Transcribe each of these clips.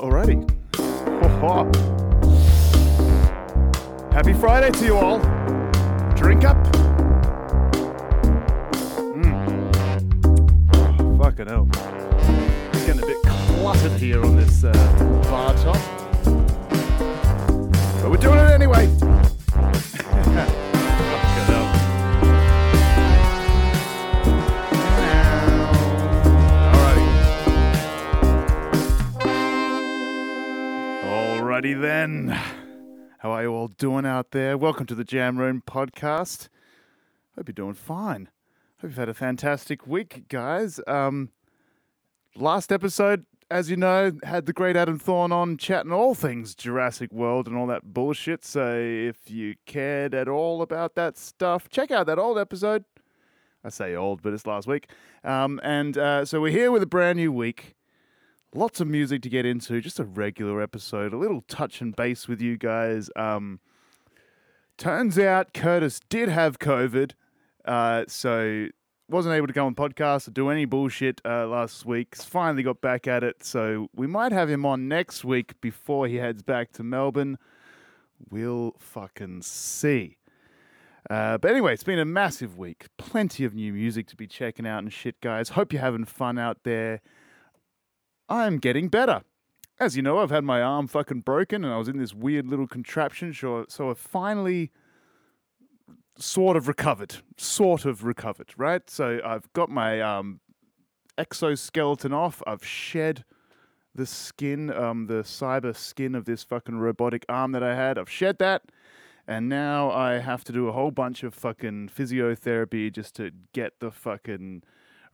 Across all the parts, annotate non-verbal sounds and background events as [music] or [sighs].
Alrighty. Happy Friday to you all. Drink up. Mm. Oh, fucking hell. It's getting a bit cluttered here on this uh, bar top. But we're doing it anyway. Alrighty then. How are you all doing out there? Welcome to the Jam Room podcast. Hope you're doing fine. Hope you've had a fantastic week, guys. Um, last episode, as you know, had the great Adam Thorne on chatting all things Jurassic World and all that bullshit. So if you cared at all about that stuff, check out that old episode. I say old, but it's last week. Um, and uh, so we're here with a brand new week. Lots of music to get into, just a regular episode, a little touch and base with you guys. Um, turns out Curtis did have COVID, uh, so wasn't able to go on podcast or do any bullshit uh, last week. Finally got back at it, so we might have him on next week before he heads back to Melbourne. We'll fucking see. Uh, but anyway, it's been a massive week. Plenty of new music to be checking out and shit, guys. Hope you're having fun out there. I'm getting better. As you know, I've had my arm fucking broken and I was in this weird little contraption, so, so I finally sort of recovered. Sort of recovered, right? So I've got my um, exoskeleton off. I've shed the skin, um, the cyber skin of this fucking robotic arm that I had. I've shed that. And now I have to do a whole bunch of fucking physiotherapy just to get the fucking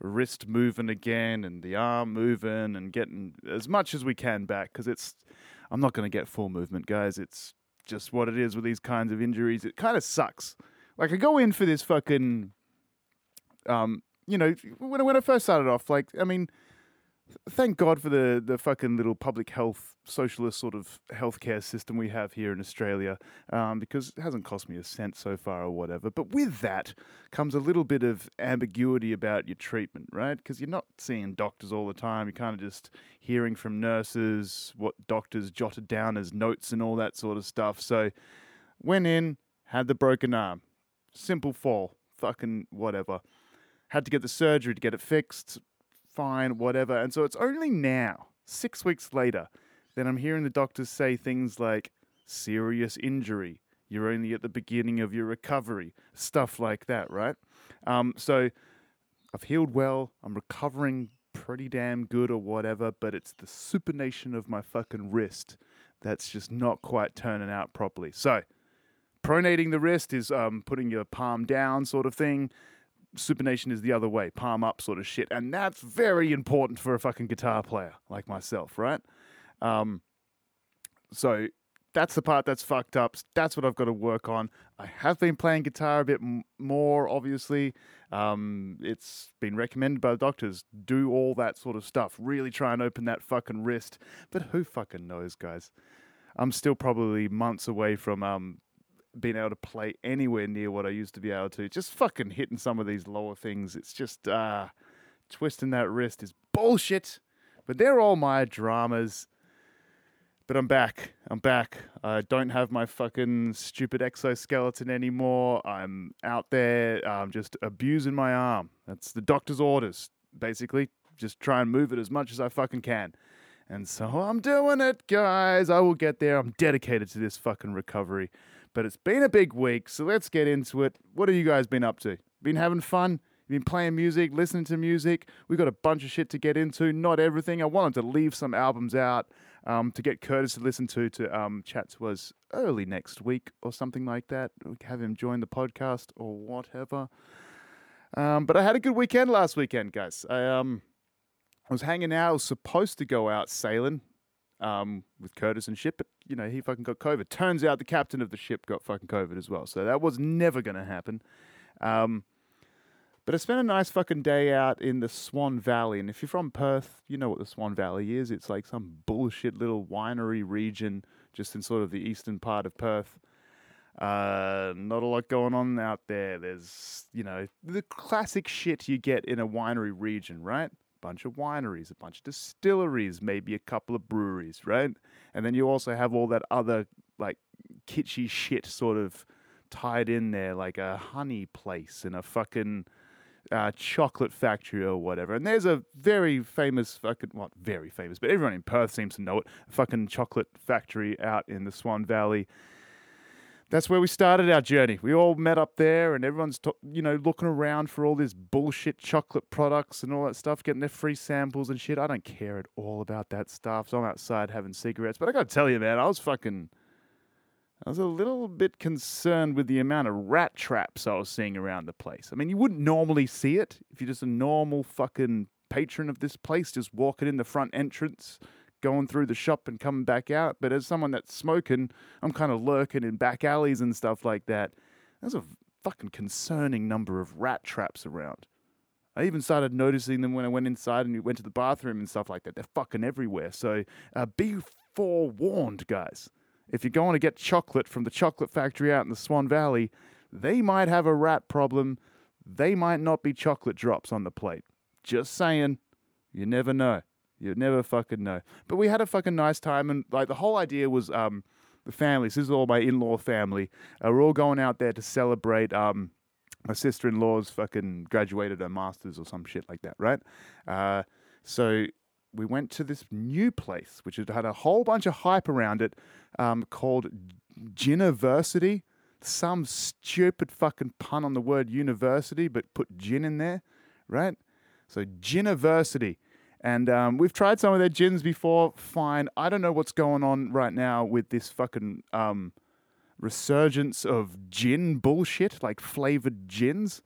wrist moving again and the arm moving and getting as much as we can back because it's I'm not going to get full movement, guys. It's just what it is with these kinds of injuries. It kind of sucks. Like I go in for this fucking, um, you know, when when I first started off, like I mean, thank God for the the fucking little public health socialist sort of healthcare system we have here in Australia, um, because it hasn't cost me a cent so far or whatever. But with that comes a little bit of ambiguity about your treatment, right? Because you're not seeing doctors all the time. You're kind of just hearing from nurses what doctors jotted down as notes and all that sort of stuff. So went in, had the broken arm, simple fall, fucking whatever. Had to get the surgery to get it fixed fine, whatever. And so it's only now, six weeks later, that I'm hearing the doctors say things like serious injury. You're only at the beginning of your recovery, stuff like that, right? Um, so I've healed well. I'm recovering pretty damn good or whatever, but it's the supination of my fucking wrist that's just not quite turning out properly. So pronating the wrist is um, putting your palm down, sort of thing supination is the other way, palm up sort of shit. And that's very important for a fucking guitar player like myself, right? Um, so that's the part that's fucked up. That's what I've got to work on. I have been playing guitar a bit m- more, obviously. Um, it's been recommended by the doctors. Do all that sort of stuff. Really try and open that fucking wrist. But who fucking knows, guys? I'm still probably months away from um, being able to play anywhere near what I used to be able to. Just fucking hitting some of these lower things. It's just uh twisting that wrist is bullshit. But they're all my dramas. But I'm back. I'm back. I don't have my fucking stupid exoskeleton anymore. I'm out there. I'm just abusing my arm. That's the doctor's orders, basically. Just try and move it as much as I fucking can. And so I'm doing it, guys. I will get there. I'm dedicated to this fucking recovery. But it's been a big week, so let's get into it. What have you guys been up to? Been having fun? Been playing music, listening to music. We've got a bunch of shit to get into. Not everything. I wanted to leave some albums out um, to get Curtis to listen to to um, chat to us early next week or something like that. Have him join the podcast or whatever. Um, but I had a good weekend last weekend, guys. I um, I was hanging out. I was supposed to go out sailing um, with Curtis and shit, but you know he fucking got COVID. Turns out the captain of the ship got fucking COVID as well, so that was never going to happen. Um, but I spent a nice fucking day out in the Swan Valley, and if you're from Perth, you know what the Swan Valley is. It's like some bullshit little winery region just in sort of the eastern part of Perth. Uh, not a lot going on out there. There's, you know, the classic shit you get in a winery region, right? Bunch of wineries, a bunch of distilleries, maybe a couple of breweries, right? And then you also have all that other like kitschy shit sort of tied in there, like a honey place and a fucking uh, chocolate factory or whatever. And there's a very famous fucking, well, very famous, but everyone in Perth seems to know it, a fucking chocolate factory out in the Swan Valley that's where we started our journey. We all met up there, and everyone's you know looking around for all this bullshit chocolate products and all that stuff, getting their free samples and shit. I don't care at all about that stuff. So I'm outside having cigarettes, but I gotta tell you, man, I was fucking. I was a little bit concerned with the amount of rat traps I was seeing around the place. I mean, you wouldn't normally see it if you're just a normal fucking patron of this place, just walking in the front entrance going through the shop and coming back out. But as someone that's smoking, I'm kind of lurking in back alleys and stuff like that. There's a fucking concerning number of rat traps around. I even started noticing them when I went inside and went to the bathroom and stuff like that. They're fucking everywhere. So uh, be forewarned, guys. If you're going to get chocolate from the chocolate factory out in the Swan Valley, they might have a rat problem. They might not be chocolate drops on the plate. Just saying. You never know. You never fucking know. But we had a fucking nice time, and like the whole idea was um, the families. This is all my in-law family. Uh, we're all going out there to celebrate. Um, my sister-in-law's fucking graduated her masters or some shit like that, right? Uh, so we went to this new place, which had had a whole bunch of hype around it, um, called Giniversity. Some stupid fucking pun on the word university, but put gin in there, right? So Giniversity. And um, we've tried some of their gins before. Fine. I don't know what's going on right now with this fucking um, resurgence of gin bullshit, like flavored gins.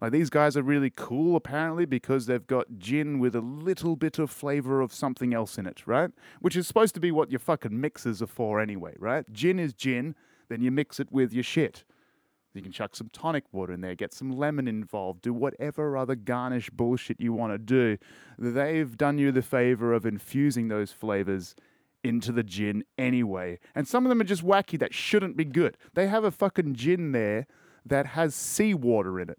Like these guys are really cool apparently because they've got gin with a little bit of flavor of something else in it, right? Which is supposed to be what your fucking mixers are for anyway, right? Gin is gin, then you mix it with your shit. You can chuck some tonic water in there, get some lemon involved, do whatever other garnish bullshit you want to do. They've done you the favor of infusing those flavors into the gin anyway. And some of them are just wacky that shouldn't be good. They have a fucking gin there that has seawater in it.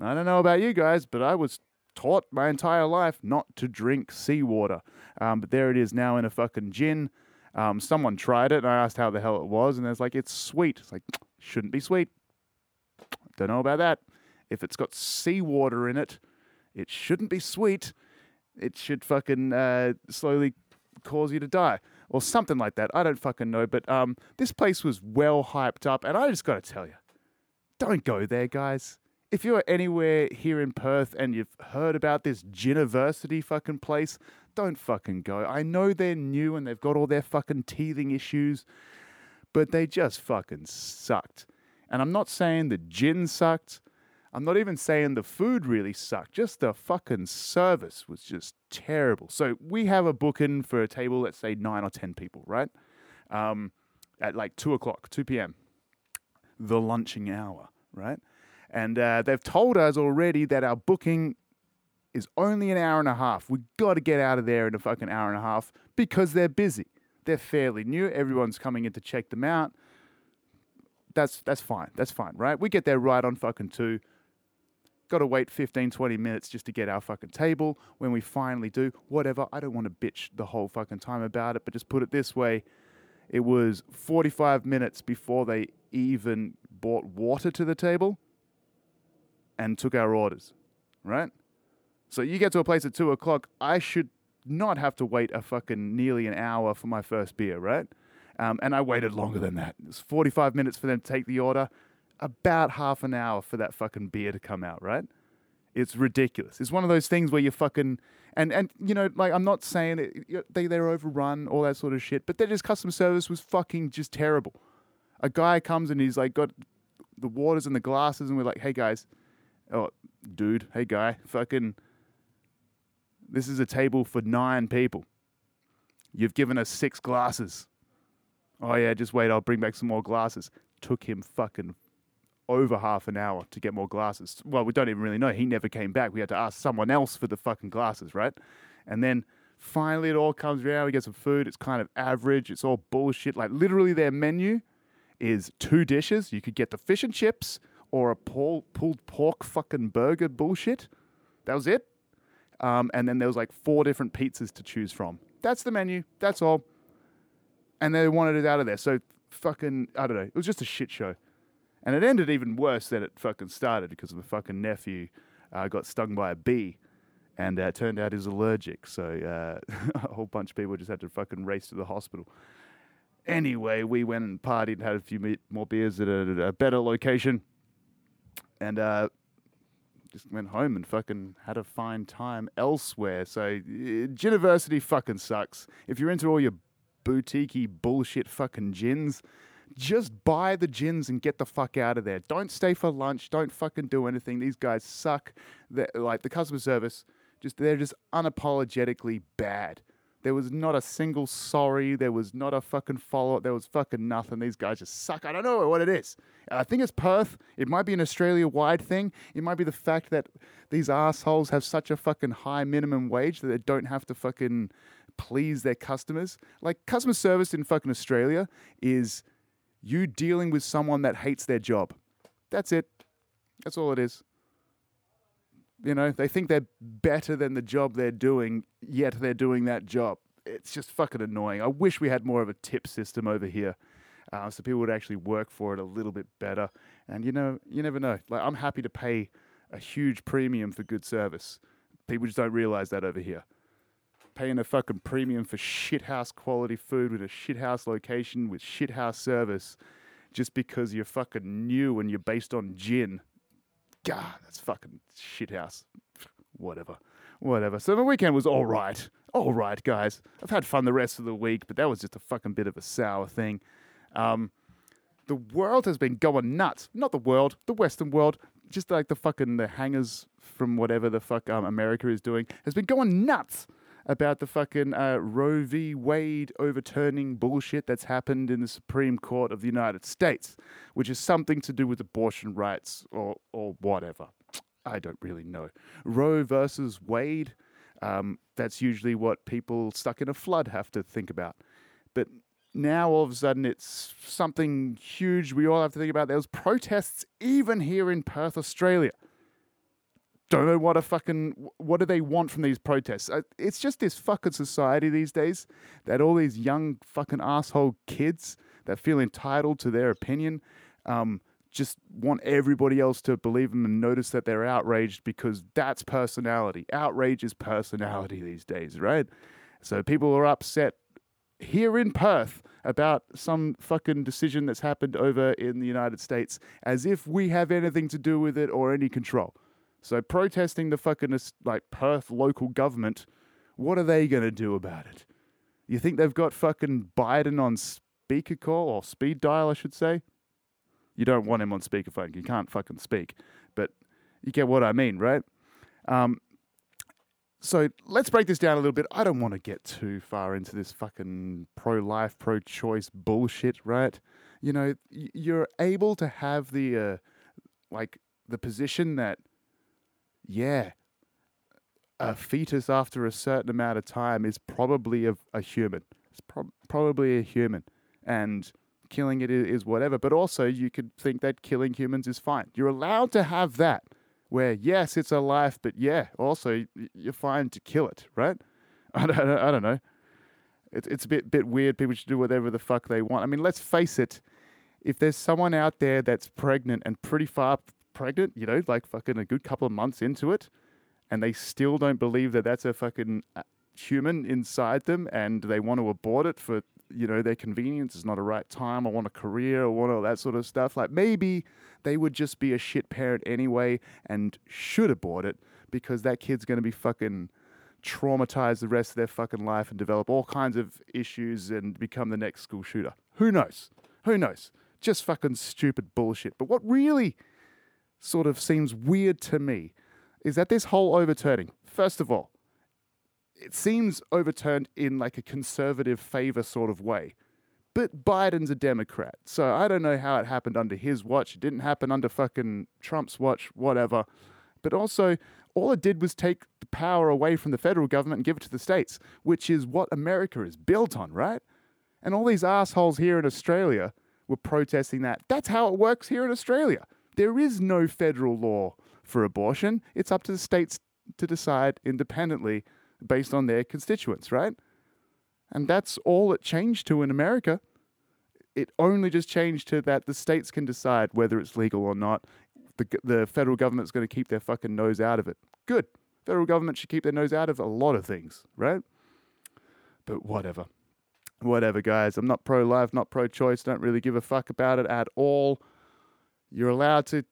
I don't know about you guys, but I was taught my entire life not to drink seawater. Um, but there it is now in a fucking gin. Um, someone tried it and I asked how the hell it was, and it's like, it's sweet. It's like, shouldn't be sweet. Don't know about that. If it's got seawater in it, it shouldn't be sweet. It should fucking uh, slowly cause you to die or something like that. I don't fucking know. But um, this place was well hyped up, and I just got to tell you, don't go there, guys. If you're anywhere here in Perth and you've heard about this Giniversity fucking place, don't fucking go. I know they're new and they've got all their fucking teething issues, but they just fucking sucked. And I'm not saying the gin sucked. I'm not even saying the food really sucked. Just the fucking service was just terrible. So we have a booking for a table, let's say nine or 10 people, right? Um, at like 2 o'clock, 2 p.m., the lunching hour, right? And uh, they've told us already that our booking is only an hour and a half. We've got to get out of there in a fucking hour and a half because they're busy. They're fairly new. Everyone's coming in to check them out that's that's fine. That's fine, right? We get there right on fucking two. Got to wait 15, 20 minutes just to get our fucking table. When we finally do, whatever. I don't want to bitch the whole fucking time about it, but just put it this way. It was 45 minutes before they even brought water to the table and took our orders, right? So you get to a place at two o'clock, I should not have to wait a fucking nearly an hour for my first beer, right? Um, and I waited longer than that. It was 45 minutes for them to take the order, about half an hour for that fucking beer to come out, right? It's ridiculous. It's one of those things where you fucking and and you know like I'm not saying it, they they're overrun all that sort of shit, but their just customer service was fucking just terrible. A guy comes and he's like got the waters and the glasses, and we're like, hey guys, oh dude, hey guy, fucking, this is a table for nine people. You've given us six glasses. Oh yeah, just wait, I'll bring back some more glasses. Took him fucking over half an hour to get more glasses. Well, we don't even really know. He never came back. We had to ask someone else for the fucking glasses, right? And then finally it all comes around. We get some food. It's kind of average. It's all bullshit. Like literally their menu is two dishes. You could get the fish and chips or a pulled pork fucking burger bullshit. That was it. Um, and then there was like four different pizzas to choose from. That's the menu. That's all. And they wanted it out of there. So fucking, I don't know. It was just a shit show. And it ended even worse than it fucking started because the fucking nephew uh, got stung by a bee. And uh, turned out he was allergic. So uh, [laughs] a whole bunch of people just had to fucking race to the hospital. Anyway, we went and partied and had a few more beers at a, at a better location. And uh, just went home and fucking had a fine time elsewhere. So, uh, Giniversity fucking sucks. If you're into all your boutiquey bullshit fucking gins, just buy the gins and get the fuck out of there. Don't stay for lunch. Don't fucking do anything. These guys suck. They're, like the customer service, just they're just unapologetically bad. There was not a single sorry. There was not a fucking follow up. There was fucking nothing. These guys just suck. I don't know what it is. I think it's Perth. It might be an Australia wide thing. It might be the fact that these assholes have such a fucking high minimum wage that they don't have to fucking please their customers. Like customer service in fucking Australia is you dealing with someone that hates their job. That's it. That's all it is. You know, they think they're better than the job they're doing, yet they're doing that job. It's just fucking annoying. I wish we had more of a tip system over here. Uh, so people would actually work for it a little bit better. And you know, you never know. Like I'm happy to pay a huge premium for good service. People just don't realize that over here. Paying a fucking premium for shithouse quality food with a shithouse location with shithouse service just because you're fucking new and you're based on gin. God, that's fucking shithouse. Whatever. Whatever. So the weekend was all right. All right, guys. I've had fun the rest of the week, but that was just a fucking bit of a sour thing. Um, the world has been going nuts. Not the world, the Western world. Just like the fucking the hangers from whatever the fuck um, America is doing has been going nuts about the fucking uh, Roe v. Wade overturning bullshit that's happened in the Supreme Court of the United States, which is something to do with abortion rights or or whatever. I don't really know. Roe versus Wade. Um, that's usually what people stuck in a flood have to think about. But now all of a sudden it's something huge we all have to think about. There was protests even here in Perth, Australia. Don't know what a fucking what do they want from these protests? Uh, It's just this fucking society these days that all these young fucking asshole kids that feel entitled to their opinion um, just want everybody else to believe them and notice that they're outraged because that's personality. Outrage is personality these days, right? So people are upset here in Perth about some fucking decision that's happened over in the United States as if we have anything to do with it or any control. So protesting the fucking like Perth local government, what are they going to do about it? You think they've got fucking Biden on speaker call or speed dial, I should say? You don't want him on speakerphone. You can't fucking speak. But you get what I mean, right? Um, so let's break this down a little bit. I don't want to get too far into this fucking pro life, pro choice bullshit, right? You know, you're able to have the, uh, like, the position that, yeah, a fetus after a certain amount of time is probably a, a human. It's prob probably a human. And killing it is whatever. But also, you could think that killing humans is fine. You're allowed to have that where yes, it's a life, but yeah, also you're fine to kill it, right? [laughs] I don't, I don't know. It's it's a bit bit weird. People should do whatever the fuck they want. I mean, let's face it. If there's someone out there that's pregnant and pretty far pregnant, you know, like fucking a good couple of months into it, and they still don't believe that that's a fucking uh, human inside them, and they want to abort it for you know their convenience. It's not a right time. I want a career. I want all that sort of stuff. Like maybe they would just be a shit parent anyway and should abort it because that kid's going to be fucking traumatized the rest of their fucking life and develop all kinds of issues and become the next school shooter. Who knows? Who knows? Just fucking stupid bullshit. But what really sort of seems weird to me is that this whole overturning, first of all, it seems overturned in like a conservative favor sort of way. But Biden's a Democrat, so I don't know how it happened under his watch. It didn't happen under fucking Trump's watch, whatever. But also, all it did was take the power away from the federal government and give it to the states, which is what America is built on, right? And all these assholes here in Australia were protesting that. That's how it works here in Australia. There is no federal law for abortion. It's up to the states to decide independently based on their constituents, right? And that's all it changed to in America. It only just changed to that the states can decide whether it's legal or not. The, the federal government's going to keep their fucking nose out of it. Good. Federal government should keep their nose out of a lot of things, right? But whatever. Whatever, guys. I'm not pro life, not pro choice. Don't really give a fuck about it at all. You're allowed to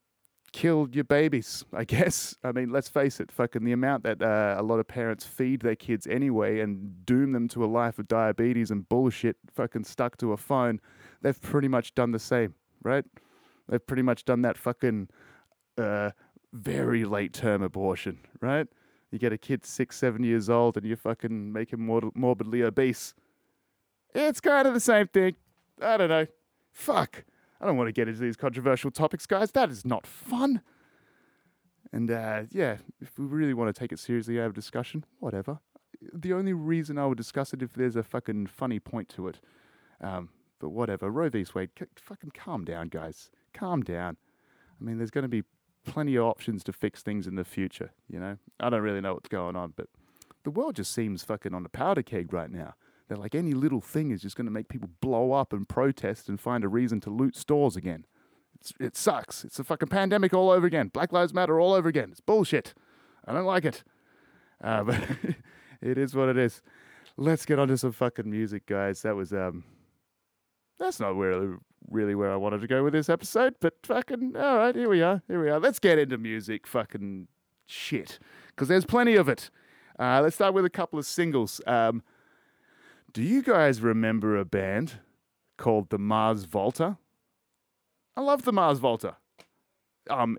kill your babies, [laughs] I guess. I mean, let's face it, fucking the amount that uh, a lot of parents feed their kids anyway and doom them to a life of diabetes and bullshit, fucking stuck to a phone, they've pretty much done the same, right? They've pretty much done that fucking uh, very late term abortion, right? You get a kid six, seven years old and you fucking make him mor- morbidly obese. It's kind of the same thing. I don't know. Fuck. I don't want to get into these controversial topics, guys. That is not fun. And uh, yeah, if we really want to take it seriously, have a discussion, whatever. The only reason I would discuss it if there's a fucking funny point to it. Um, but whatever. Roe v. Wade, c- fucking calm down, guys. Calm down. I mean, there's going to be plenty of options to fix things in the future, you know? I don't really know what's going on, but the world just seems fucking on a powder keg right now. They're like any little thing is just going to make people blow up and protest and find a reason to loot stores again. It's, it sucks. It's a fucking pandemic all over again. Black Lives Matter all over again. It's bullshit. I don't like it. Uh, [laughs] but it is what it is. Let's get on to some fucking music, guys. That was um, that's not really really where I wanted to go with this episode, but fucking all right. Here we are. Here we are. Let's get into music. Fucking shit, because there's plenty of it. Uh, let's start with a couple of singles. Um, do you guys remember a band called the Mars Volta? I love the Mars Volta. Um,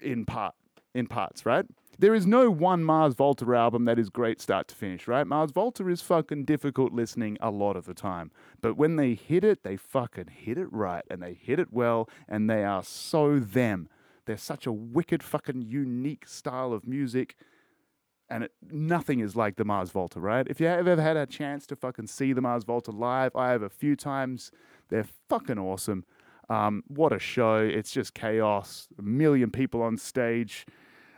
in part, in parts, right? There is no one Mars Volta album that is great start to finish, right? Mars Volta is fucking difficult listening a lot of the time. But when they hit it, they fucking hit it right and they hit it well and they are so them. They're such a wicked fucking unique style of music and it, nothing is like the Mars Volta, right? If you have ever had a chance to fucking see the Mars Volta live, I have a few times. They're fucking awesome. Um, what a show! It's just chaos. A million people on stage.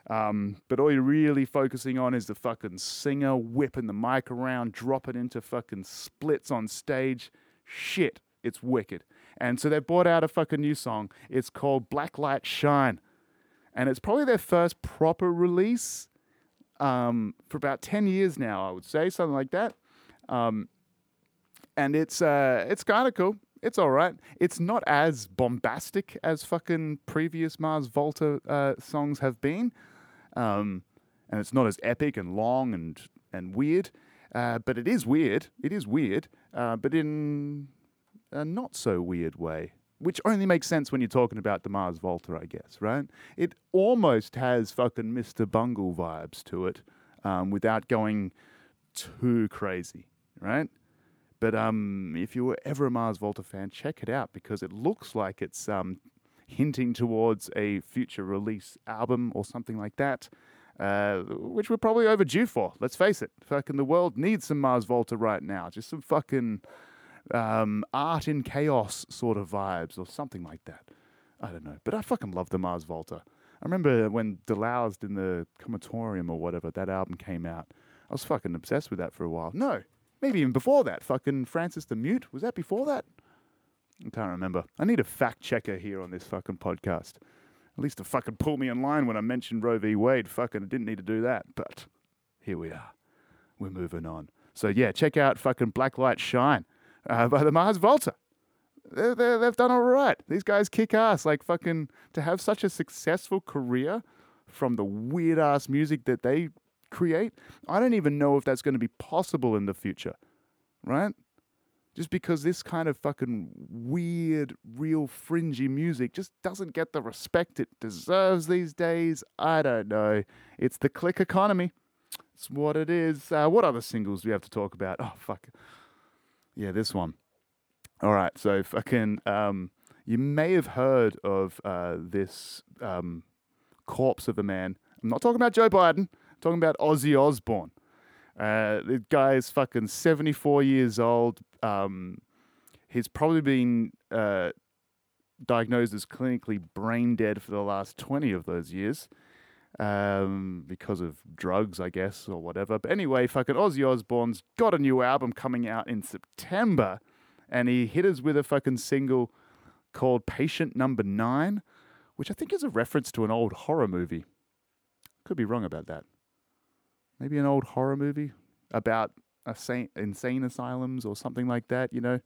Um, but all you're really focusing on is the fucking singer whipping the mic around, dropping into fucking splits on stage. Shit, it's wicked. And so they've brought out a fucking new song. It's called Black Light Shine. And it's probably their first proper release um, for about 10 years now, I would say, something like that. Um, and it's uh, it's kind of cool. It's all right. It's not as bombastic as fucking previous Mars Volta uh, songs have been, um, and it's not as epic and long and and weird. Uh, but it is weird. It is weird, uh, but in a not so weird way, which only makes sense when you're talking about the Mars Volta, I guess, right? It almost has fucking Mr. Bungle vibes to it, um, without going too crazy, right? But um, if you were ever a Mars Volta fan, check it out because it looks like it's um, hinting towards a future release album or something like that, uh, which we're probably overdue for. Let's face it, fucking the world needs some Mars Volta right now. Just some fucking um, art in chaos sort of vibes or something like that. I don't know, but I fucking love the Mars Volta. I remember when Deloused in the Comatorium or whatever that album came out. I was fucking obsessed with that for a while. No, maybe even before that. Fucking Francis the Mute was that before that? I can't remember. I need a fact checker here on this fucking podcast. At least to fucking pull me in line when I mentioned Roe v. Wade. Fucking didn't need to do that, but here we are. We're moving on. So yeah, check out fucking Black Light Shine uh, by the Mars Volta. They're, they're, they've done all right. These guys kick ass. Like fucking to have such a successful career from the weird ass music that they create. I don't even know if that's going to be possible in the future, right? Just because this kind of fucking weird, real fringy music just doesn't get the respect it deserves these days. I don't know. It's the click economy. It's what it is. Uh, what other singles do we have to talk about? Oh, fuck. Yeah, this one. All right, so fucking, um, you may have heard of uh, this um, corpse of a man. I'm not talking about Joe Biden. I'm talking about Ozzy Osbourne. Uh, the guy is fucking 74 years old. Um, he's probably been uh, diagnosed as clinically brain dead for the last 20 of those years. Um, because of drugs, I guess, or whatever. But anyway, fucking Ozzy Osbourne's got a new album coming out in September, and he hit us with a fucking single called Patient Number Nine, which I think is a reference to an old horror movie. Could be wrong about that. Maybe an old horror movie about a sane, insane asylums or something like that, you know?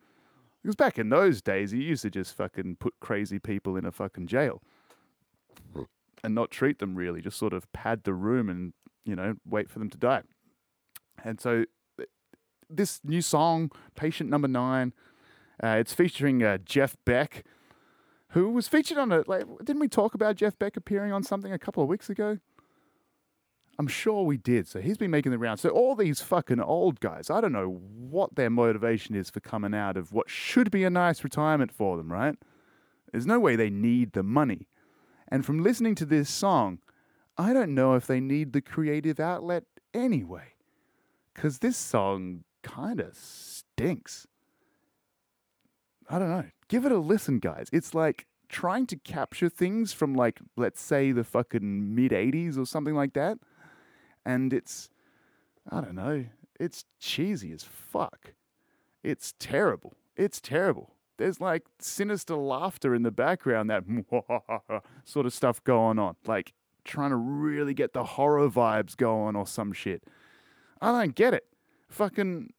Because back in those days, you used to just fucking put crazy people in a fucking jail and not treat them really, just sort of pad the room and, you know, wait for them to die. And so this new song, Patient Number Nine, uh, it's featuring uh, Jeff Beck, who was featured on a, like, didn't we talk about Jeff Beck appearing on something a couple of weeks ago? I'm sure we did. So he's been making the rounds. So all these fucking old guys, I don't know what their motivation is for coming out of what should be a nice retirement for them, right? There's no way they need the money. And from listening to this song, I don't know if they need the creative outlet anyway. Because this song kind of stinks. I don't know. Give it a listen, guys. It's like trying to capture things from, like, let's say the fucking mid 80s or something like that. And it's, I don't know, it's cheesy as fuck. It's terrible. It's terrible there's like sinister laughter in the background, that [laughs] sort of stuff going on, like trying to really get the horror vibes going or some shit. I don't get it. Fucking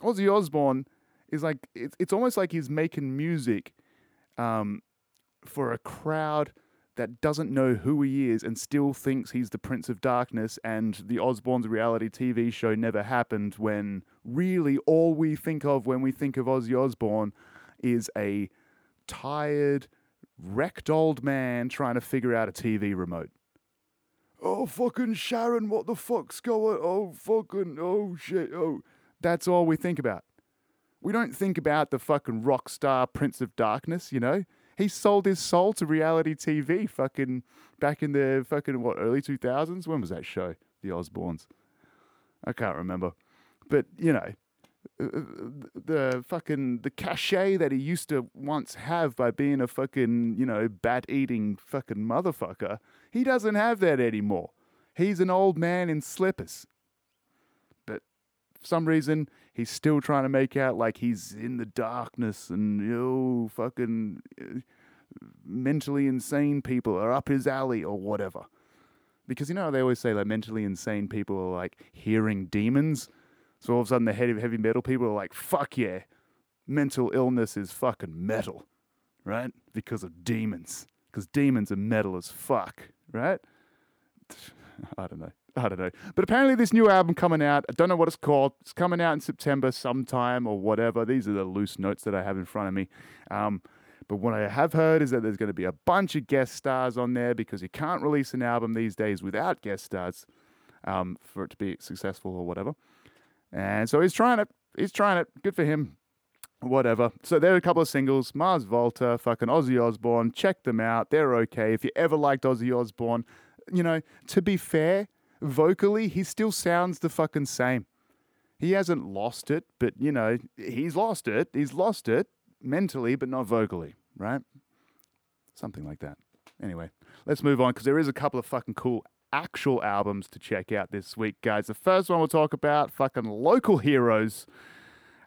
Ozzy Osbourne is like it's it's almost like he's making music um, for a crowd that doesn't know who he is and still thinks he's the Prince of Darkness and the Osbournes reality TV show never happened when really all we think of when we think of Ozzy Osbourne is a tired, wrecked old man trying to figure out a TV remote. Oh, fucking Sharon, what the fuck's going Oh, fucking, oh shit, oh. That's all we think about. We don't think about the fucking rock star Prince of Darkness, you know? He sold his soul to reality TV fucking back in the fucking, what, early 2000s? When was that show? The Osbournes. I can't remember. But, you know, the fucking the cachet that he used to once have by being a fucking you know bat eating fucking motherfucker he doesn't have that anymore. He's an old man in slippers. But for some reason he's still trying to make out like he's in the darkness and you know fucking uh, mentally insane people are up his alley or whatever. Because you know they always say like mentally insane people are like hearing demons so all of a sudden, the heavy, heavy metal people are like, fuck yeah, mental illness is fucking metal, right? Because of demons. Because demons are metal as fuck, right? [sighs] I don't know. I don't know. But apparently, this new album coming out, I don't know what it's called. It's coming out in September sometime or whatever. These are the loose notes that I have in front of me. Um, but what I have heard is that there's going to be a bunch of guest stars on there because you can't release an album these days without guest stars um, for it to be successful or whatever. And so he's trying it. He's trying it. Good for him. Whatever. So there are a couple of singles. Mars Volta, fucking Ozzy Osbourne. Check them out. They're okay. If you ever liked Ozzy Osbourne, you know, to be fair, vocally, he still sounds the fucking same. He hasn't lost it, but, you know, he's lost it. He's lost it mentally, but not vocally, right? Something like that. Anyway, let's move on because there is a couple of fucking cool actual albums to check out this week, guys. The first one we'll talk about, fucking local heroes,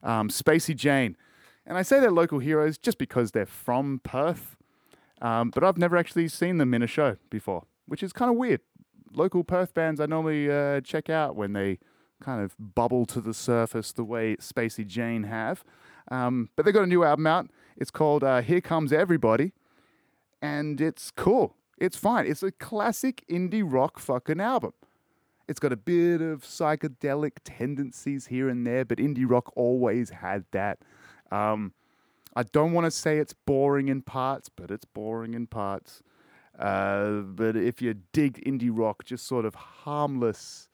um, Spacey Jane. And I say they're local heroes just because they're from Perth, um, but I've never actually seen them in a show before, which is kind of weird. Local Perth bands I normally uh, check out when they kind of bubble to the surface the way Spacey Jane have. Um, but they've got a new album out. It's called uh, Here Comes Everybody, and it's cool. It's fine. It's a classic indie rock fucking album. It's got a bit of psychedelic tendencies here and there, but indie rock always had that. Um, I don't want to say it's boring in parts, but it's boring in parts. Uh, but if you dig indie rock, just sort of harmless,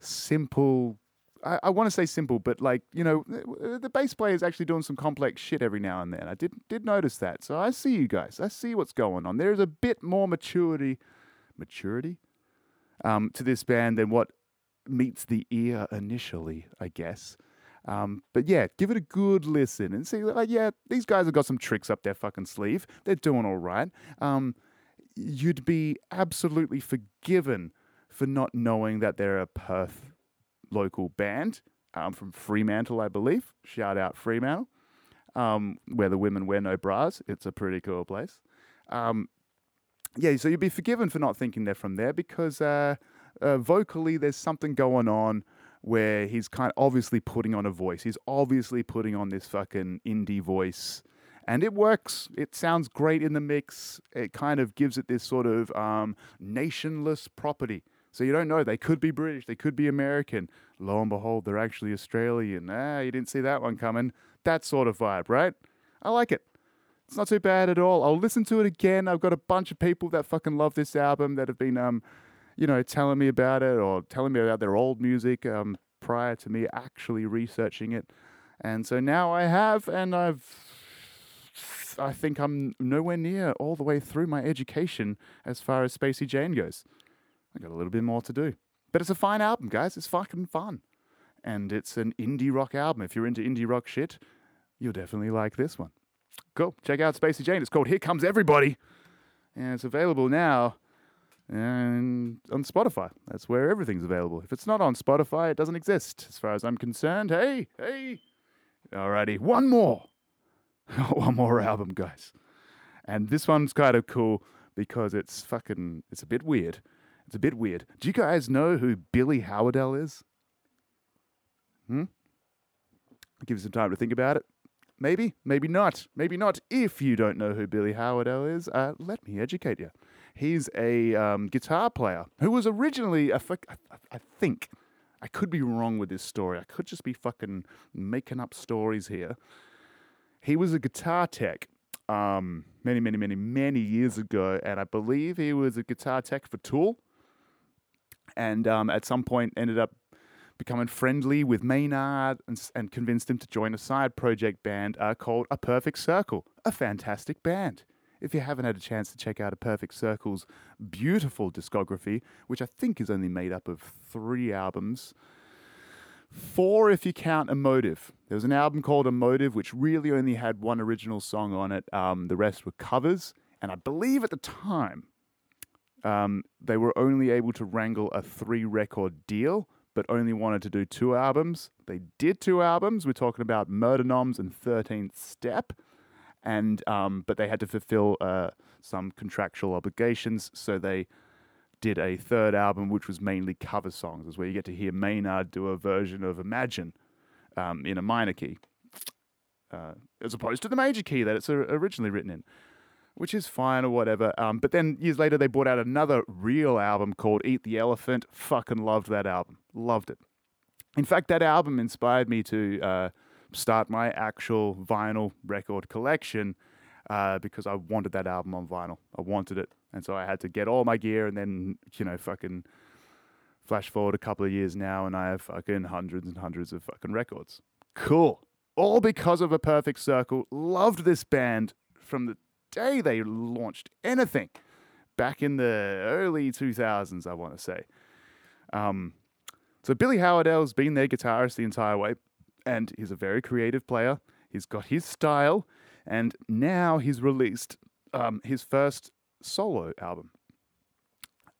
simple, I, I want to say simple, but like you know, the bass player is actually doing some complex shit every now and then. I did did notice that, so I see you guys. I see what's going on. There's a bit more maturity, maturity, um, to this band than what meets the ear initially, I guess. Um, but yeah, give it a good listen and see. Like, yeah, these guys have got some tricks up their fucking sleeve. They're doing all right. Um, you'd be absolutely forgiven for not knowing that they're a Perth local band um, from Fremantle, I believe. Shout out Fremantle, um, where the women wear no bras. It's a pretty cool place. Um, yeah, so you'd be forgiven for not thinking they're from there because uh, uh, vocally there's something going on where he's kind of obviously putting on a voice. He's obviously putting on this fucking indie voice. And it works. It sounds great in the mix. It kind of gives it this sort of um, nationless property. So you don't know. They could be British. They could be American. Lo and behold, they're actually Australian. Ah, you didn't see that one coming. That sort of vibe, right? I like it. It's not too bad at all. I'll listen to it again. I've got a bunch of people that fucking love this album that have been um, you know, telling me about it or telling me about their old music um, prior to me actually researching it. And so now I have, and I've, I think I'm nowhere near all the way through my education as far as Spacey Jane goes. I got a little bit more to do. But it's a fine album, guys. It's fucking fun. And it's an indie rock album. If you're into indie rock shit, you'll definitely like this one. Cool. Check out Spacey Jane. It's called Here Comes Everybody. And it's available now and on Spotify. That's where everything's available. If it's not on Spotify, it doesn't exist, as far as I'm concerned. Hey, hey. Alrighty, one more. [laughs] one more album, guys. And this one's kind of cool because it's fucking, it's a bit weird. It's a bit weird. Do you guys know who Billy Howerdel is? Hmm? Give you some time to think about it. Maybe, maybe not. Maybe not. If you don't know who Billy Howerdel is, uh, let me educate you. He's a um, guitar player who was originally, a I think, I could be wrong with this story. I could just be fucking making up stories here. He was a guitar tech um, many, many, many, many years ago, and I believe he was a guitar tech for Tool. And um, at some point, ended up becoming friendly with Maynard and, and, convinced him to join a side project band uh, called A Perfect Circle, a fantastic band if you haven't had a chance to check out A Perfect Circle's beautiful discography, which I think is only made up of three albums, four if you count Emotive. There was an album called Emotive, which really only had one original song on it, um, the rest were covers. And I believe at the time, um, they were only able to wrangle a three record deal, but only wanted to do two albums. They did two albums. We're talking about Mer de Noms and 13th Step and um, but they had to fulfill uh, some contractual obligations, so they did a third album, which was mainly cover songs. Is where you get to hear Maynard do a version of Imagine um, in a minor key, uh, as opposed to the major key that it's originally written in, which is fine or whatever. Um, but then years later, they brought out another real album called Eat the Elephant. Fucking loved that album. Loved it. In fact, that album inspired me to uh, start my actual vinyl record collection uh, because I wanted that album on vinyl. I wanted it. And so I had to get all my gear and then, you know, fucking flash forward a couple of years now and I have fucking hundreds and hundreds of fucking records. Cool. All because of a perfect circle. Loved this band from the day they launched anything back in the early 2000s, I want to say. Um, so Billy Howerdel's been their guitarist the entire way and he's a very creative player. He's got his style, and now he's released um, his first solo album.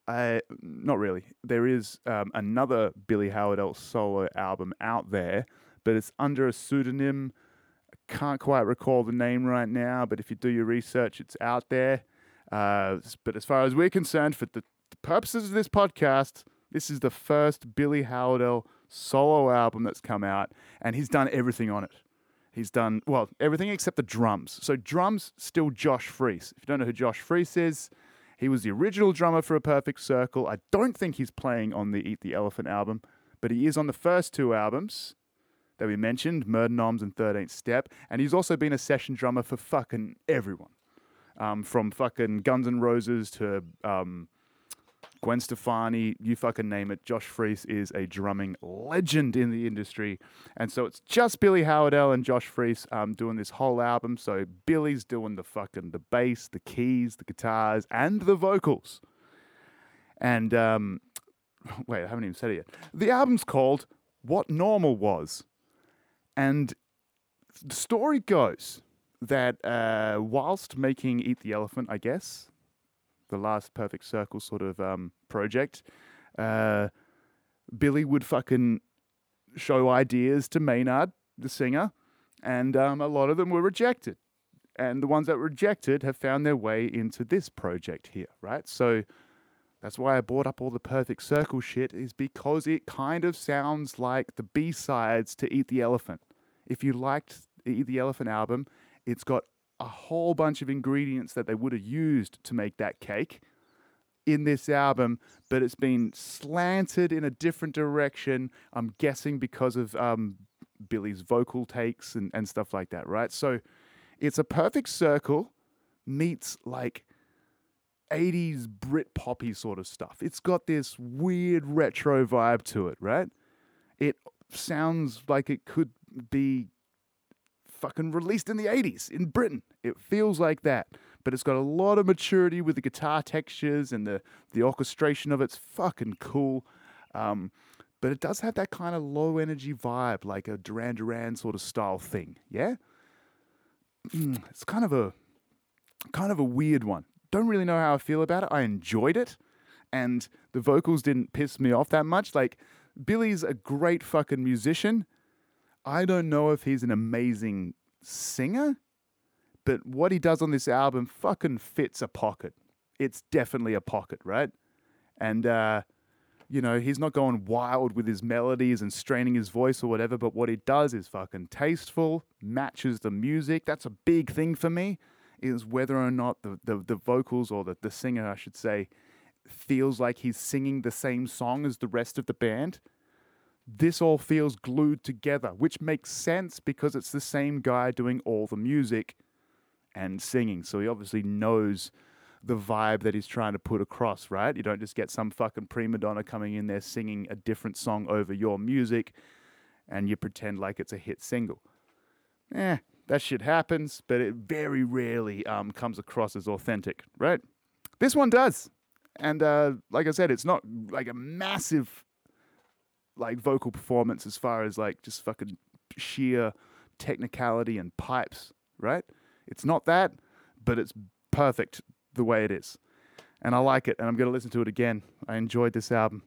Uh, not really. There is um, another Billy Howerdel solo album out there, but it's under a pseudonym. Can't quite recall the name right now, but if you do your research, it's out there. Uh, but as far as we're concerned, for the, the purposes of this podcast, this is the first Billy Howerdel solo album that's come out, and he's done everything on it. He's done, well, everything except the drums. So, drums, still Josh Freese. If you don't know who Josh Freese is, he was the original drummer for A Perfect Circle. I don't think he's playing on the Eat the Elephant album, but he is on the first two albums that we mentioned, Mer de Noms and 13th Step. And he's also been a session drummer for fucking everyone. Um, from fucking Guns N' Roses to um, Gwen Stefani, you fucking name it. Josh Freese is a drumming legend in the industry. And so it's just Billy Howerdel and Josh Freese um, doing this whole album. So Billy's doing the fucking the bass, the keys, the guitars, and the vocals. And um, [sighs] wait, I haven't even said it yet. The album's called What Normal Was. And the story goes that uh, whilst making Eat the Elephant, I guess, the last Perfect Circle sort of um, project, uh, Billy would fucking show ideas to Maynard, the singer, and um, a lot of them were rejected. And the ones that were rejected have found their way into this project here, right? So that's why I brought up all the Perfect Circle shit, is because it kind of sounds like the B sides to Eat the Elephant. If you liked the Eat the Elephant album, it's got a whole bunch of ingredients that they would have used to make that cake in this album, but it's been slanted in a different direction. I'm guessing because of um, Billy's vocal takes and, and stuff like that, right? So it's a perfect circle meets like 80s Brit poppy sort of stuff. It's got this weird retro vibe to it, right? It sounds like it could be fucking released in the 80s in Britain. It feels like that. But it's got a lot of maturity with the guitar textures and the, the orchestration of it's fucking cool. Um, but it does have that kind of low energy vibe, like a Duran Duran sort of style thing. Yeah? Mm, it's kind of a kind of a weird one. Don't really know how I feel about it. I enjoyed it, and the vocals didn't piss me off that much. Like Billy's a great fucking musician, I don't know if he's an amazing singer, but what he does on this album fucking fits a pocket. It's definitely a pocket, right? And, uh, you know, he's not going wild with his melodies and straining his voice or whatever, but what he does is fucking tasteful, matches the music. That's a big thing for me, is whether or not the, the, the vocals or the, the singer, I should say, feels like he's singing the same song as the rest of the band this all feels glued together, which makes sense because it's the same guy doing all the music and singing. So he obviously knows the vibe that he's trying to put across, right? You don't just get some fucking prima donna coming in there singing a different song over your music and you pretend like it's a hit single. Eh, that shit happens, but it very rarely um, comes across as authentic, right? This one does. And uh, like I said, it's not like a massive like vocal performance as far as like just fucking sheer technicality and pipes, right? It's not that, but it's perfect the way it is. And I like it, and I'm going to listen to it again. I enjoyed this album.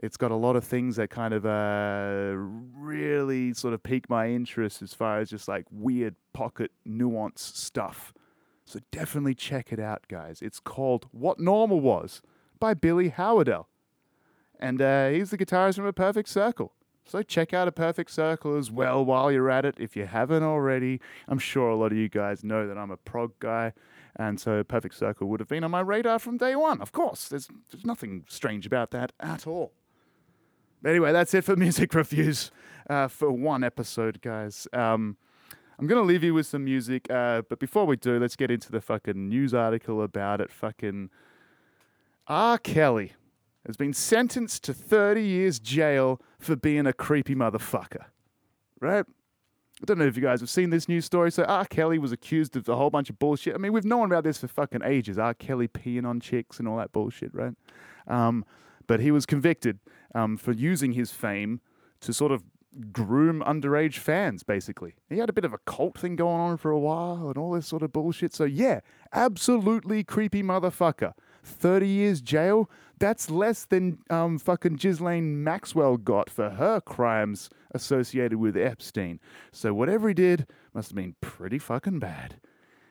It's got a lot of things that kind of uh, really sort of pique my interest as far as just like weird pocket nuance stuff. So definitely check it out, guys. It's called What Normal Was by Billy Howerdel. And uh, he's the guitarist from A Perfect Circle. So check out A Perfect Circle as well while you're at it. If you haven't already, I'm sure a lot of you guys know that I'm a prog guy. And so Perfect Circle would have been on my radar from day one. Of course, there's, there's nothing strange about that at all. Anyway, that's it for [laughs] music reviews uh, for one episode, guys. Um, I'm going to leave you with some music. Uh, but before we do, let's get into the fucking news article about it. Fucking R. Kelly has been sentenced to 30 years jail for being a creepy motherfucker. Right? I don't know if you guys have seen this news story. So R. Kelly was accused of a whole bunch of bullshit. I mean, we've known about this for fucking ages. R. Kelly peeing on chicks and all that bullshit, right? Um, but he was convicted um, for using his fame to sort of groom underage fans, basically. He had a bit of a cult thing going on for a while and all this sort of bullshit. So, yeah, absolutely creepy motherfucker. 30 years jail that's less than um, fucking Ghislaine Maxwell got for her crimes associated with Epstein. So whatever he did must have been pretty fucking bad.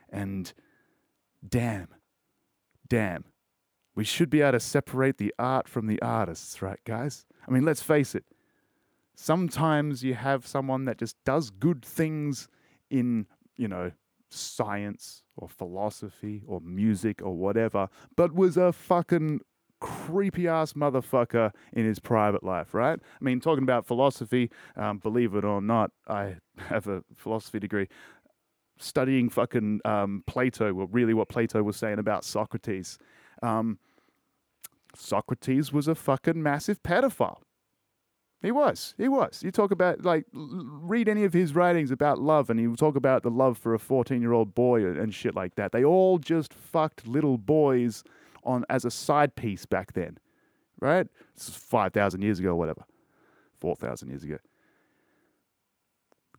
And damn, damn, we should be able to separate the art from the artists, right, guys? I mean, let's face it. Sometimes you have someone that just does good things in, you know, science or philosophy or music or whatever, but was a fucking creepy ass motherfucker in his private life, right? I mean, talking about philosophy, um, believe it or not, I [laughs] have a philosophy degree. Studying fucking um, Plato, well, really what Plato was saying about Socrates. Um, Socrates was a fucking massive pedophile. He was. He was. You talk about, like, read any of his writings about love, and he will talk about the love for a 14 year old boy and shit like that. They all just fucked little boys on as a side piece back then, right? This is 5,000 years ago or whatever, 4,000 years ago.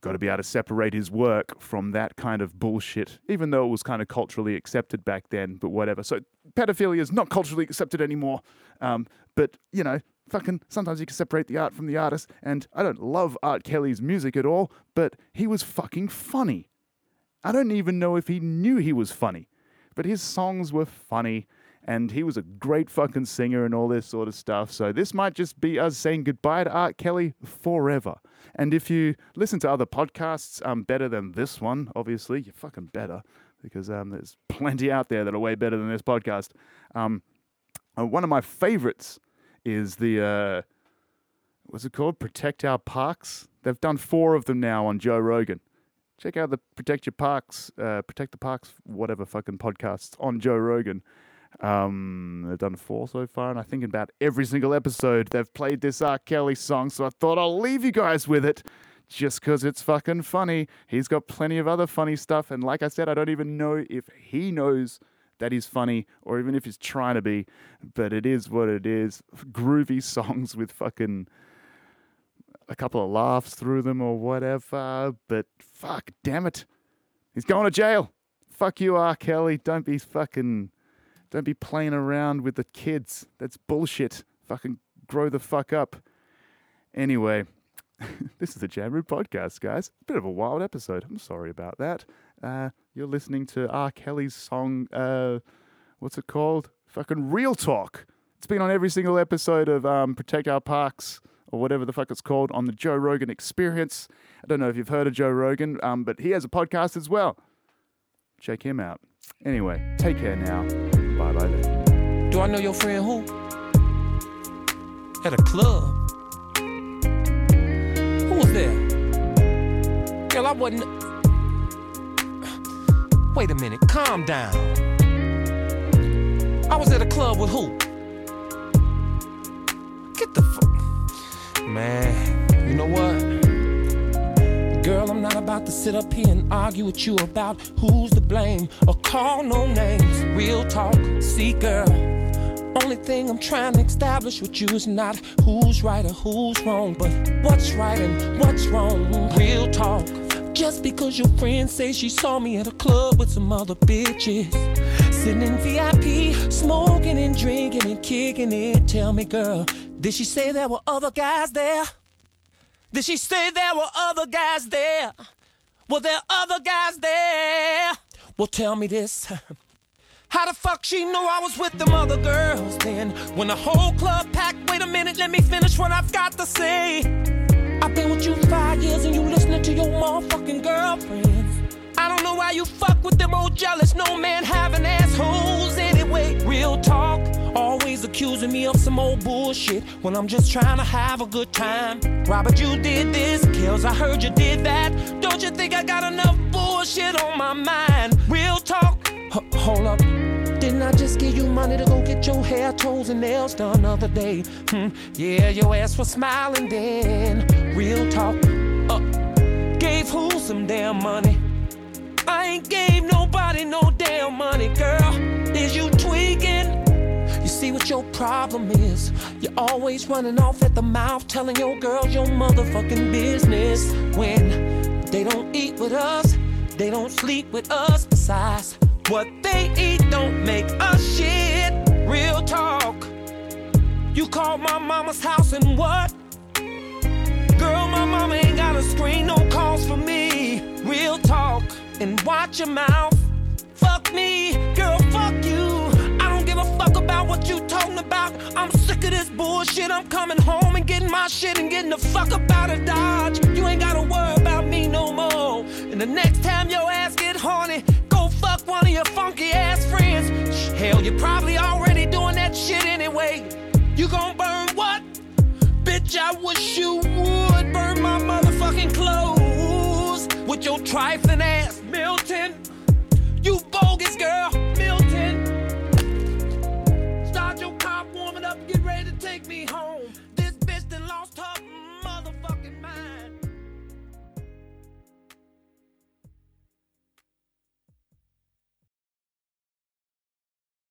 Got to be able to separate his work from that kind of bullshit, even though it was kind of culturally accepted back then, but whatever. So pedophilia is not culturally accepted anymore. Um, but, you know, fucking sometimes you can separate the art from the artist. And I don't love R. Kelly's music at all, but he was fucking funny. I don't even know if he knew he was funny, but his songs were funny and he was a great fucking singer and all this sort of stuff. So this might just be us saying goodbye to R. Kelly forever. And if you listen to other podcasts, um, better than this one, obviously, you're fucking better because um, there's plenty out there that are way better than this podcast. Um, uh, one of my favorites is the uh, what's it called? Protect Our Parks. They've done four of them now on Joe Rogan. Check out the Protect Your Parks, uh, Protect the Parks, whatever fucking podcasts on Joe Rogan. Um, they've done four so far, and I think in about every single episode they've played this R. Kelly song. So I thought I'll leave you guys with it, just because it's fucking funny. He's got plenty of other funny stuff, and like I said, I don't even know if he knows that he's funny or even if he's trying to be, but it is what it is. Groovy [laughs] songs with fucking a couple of laughs through them or whatever. But fuck, damn it, he's going to jail. Fuck you, R. Kelly. Don't be fucking don't be playing around with the kids. That's bullshit. Fucking grow the fuck up. Anyway, [laughs] this is the Jam Room podcast, guys. Bit of a wild episode. I'm sorry about that. Uh, you're listening to R. Kelly's song, uh, what's it called? Fucking Real Talk. It's been on every single episode of um, Protect Our Parks or whatever the fuck it's called on the Joe Rogan Experience. I don't know if you've heard of Joe Rogan, um, but he has a podcast as well. Check him out. Anyway, take care now. Then. Do I know your friend who? At a club. Who was there? Girl, I wasn't. Wait a minute, calm down. I was at a club with who? Get the fuck. Man, you know what? Girl, I'm not about to sit up here and argue with you about who's to blame or call no names. Real talk, see, girl. Only thing I'm trying to establish with you is not who's right or who's wrong, but what's right and what's wrong. Real talk. Just because your friend says she saw me at a club with some other bitches. Sitting in VIP, smoking and drinking and kicking it. Tell me, girl, did she say there were other guys there? Did she say there were other guys there? Were there other guys there? Well, tell me this. [laughs] How the fuck she know I was with them other girls then? When the whole club packed, wait a minute, let me finish what I've got to say. I've been with you five years and you listening to your motherfucking girlfriends. I don't know why you fuck with them old jealous, no man having assholes anyway. Real talk, always accusing me of some old bullshit when I'm just trying to have a good time. Robert, you did this, Kells, I heard you did that. Don't you think I got enough bullshit on my mind? Real talk, H- hold up. Didn't I just give you money to go get your hair, toes, and nails done the other day? Hmm, yeah, your ass was smiling then. Real talk, uh, gave who some damn money? I ain't gave nobody no damn money, girl. Is you tweaking? You see what your problem is? You're always running off at the mouth, telling your girls your motherfucking business. When they don't eat with us, they don't sleep with us. Besides, what they eat don't make us shit. Real talk. You called my mama's house and what? Girl, my mama ain't got a screen, no calls for me. Real talk. And watch your mouth. Fuck me, girl, fuck you. I don't give a fuck about what you talking about. I'm sick of this bullshit. I'm coming home and getting my shit and getting the fuck up out of Dodge. You ain't gotta worry about me no more. And the next time your ass get horny, go fuck one of your funky ass friends. Hell, you're probably already doing that shit anyway. You gon' burn what? Bitch, I wish you would burn my motherfucking clothes with your trifling ass, Milton.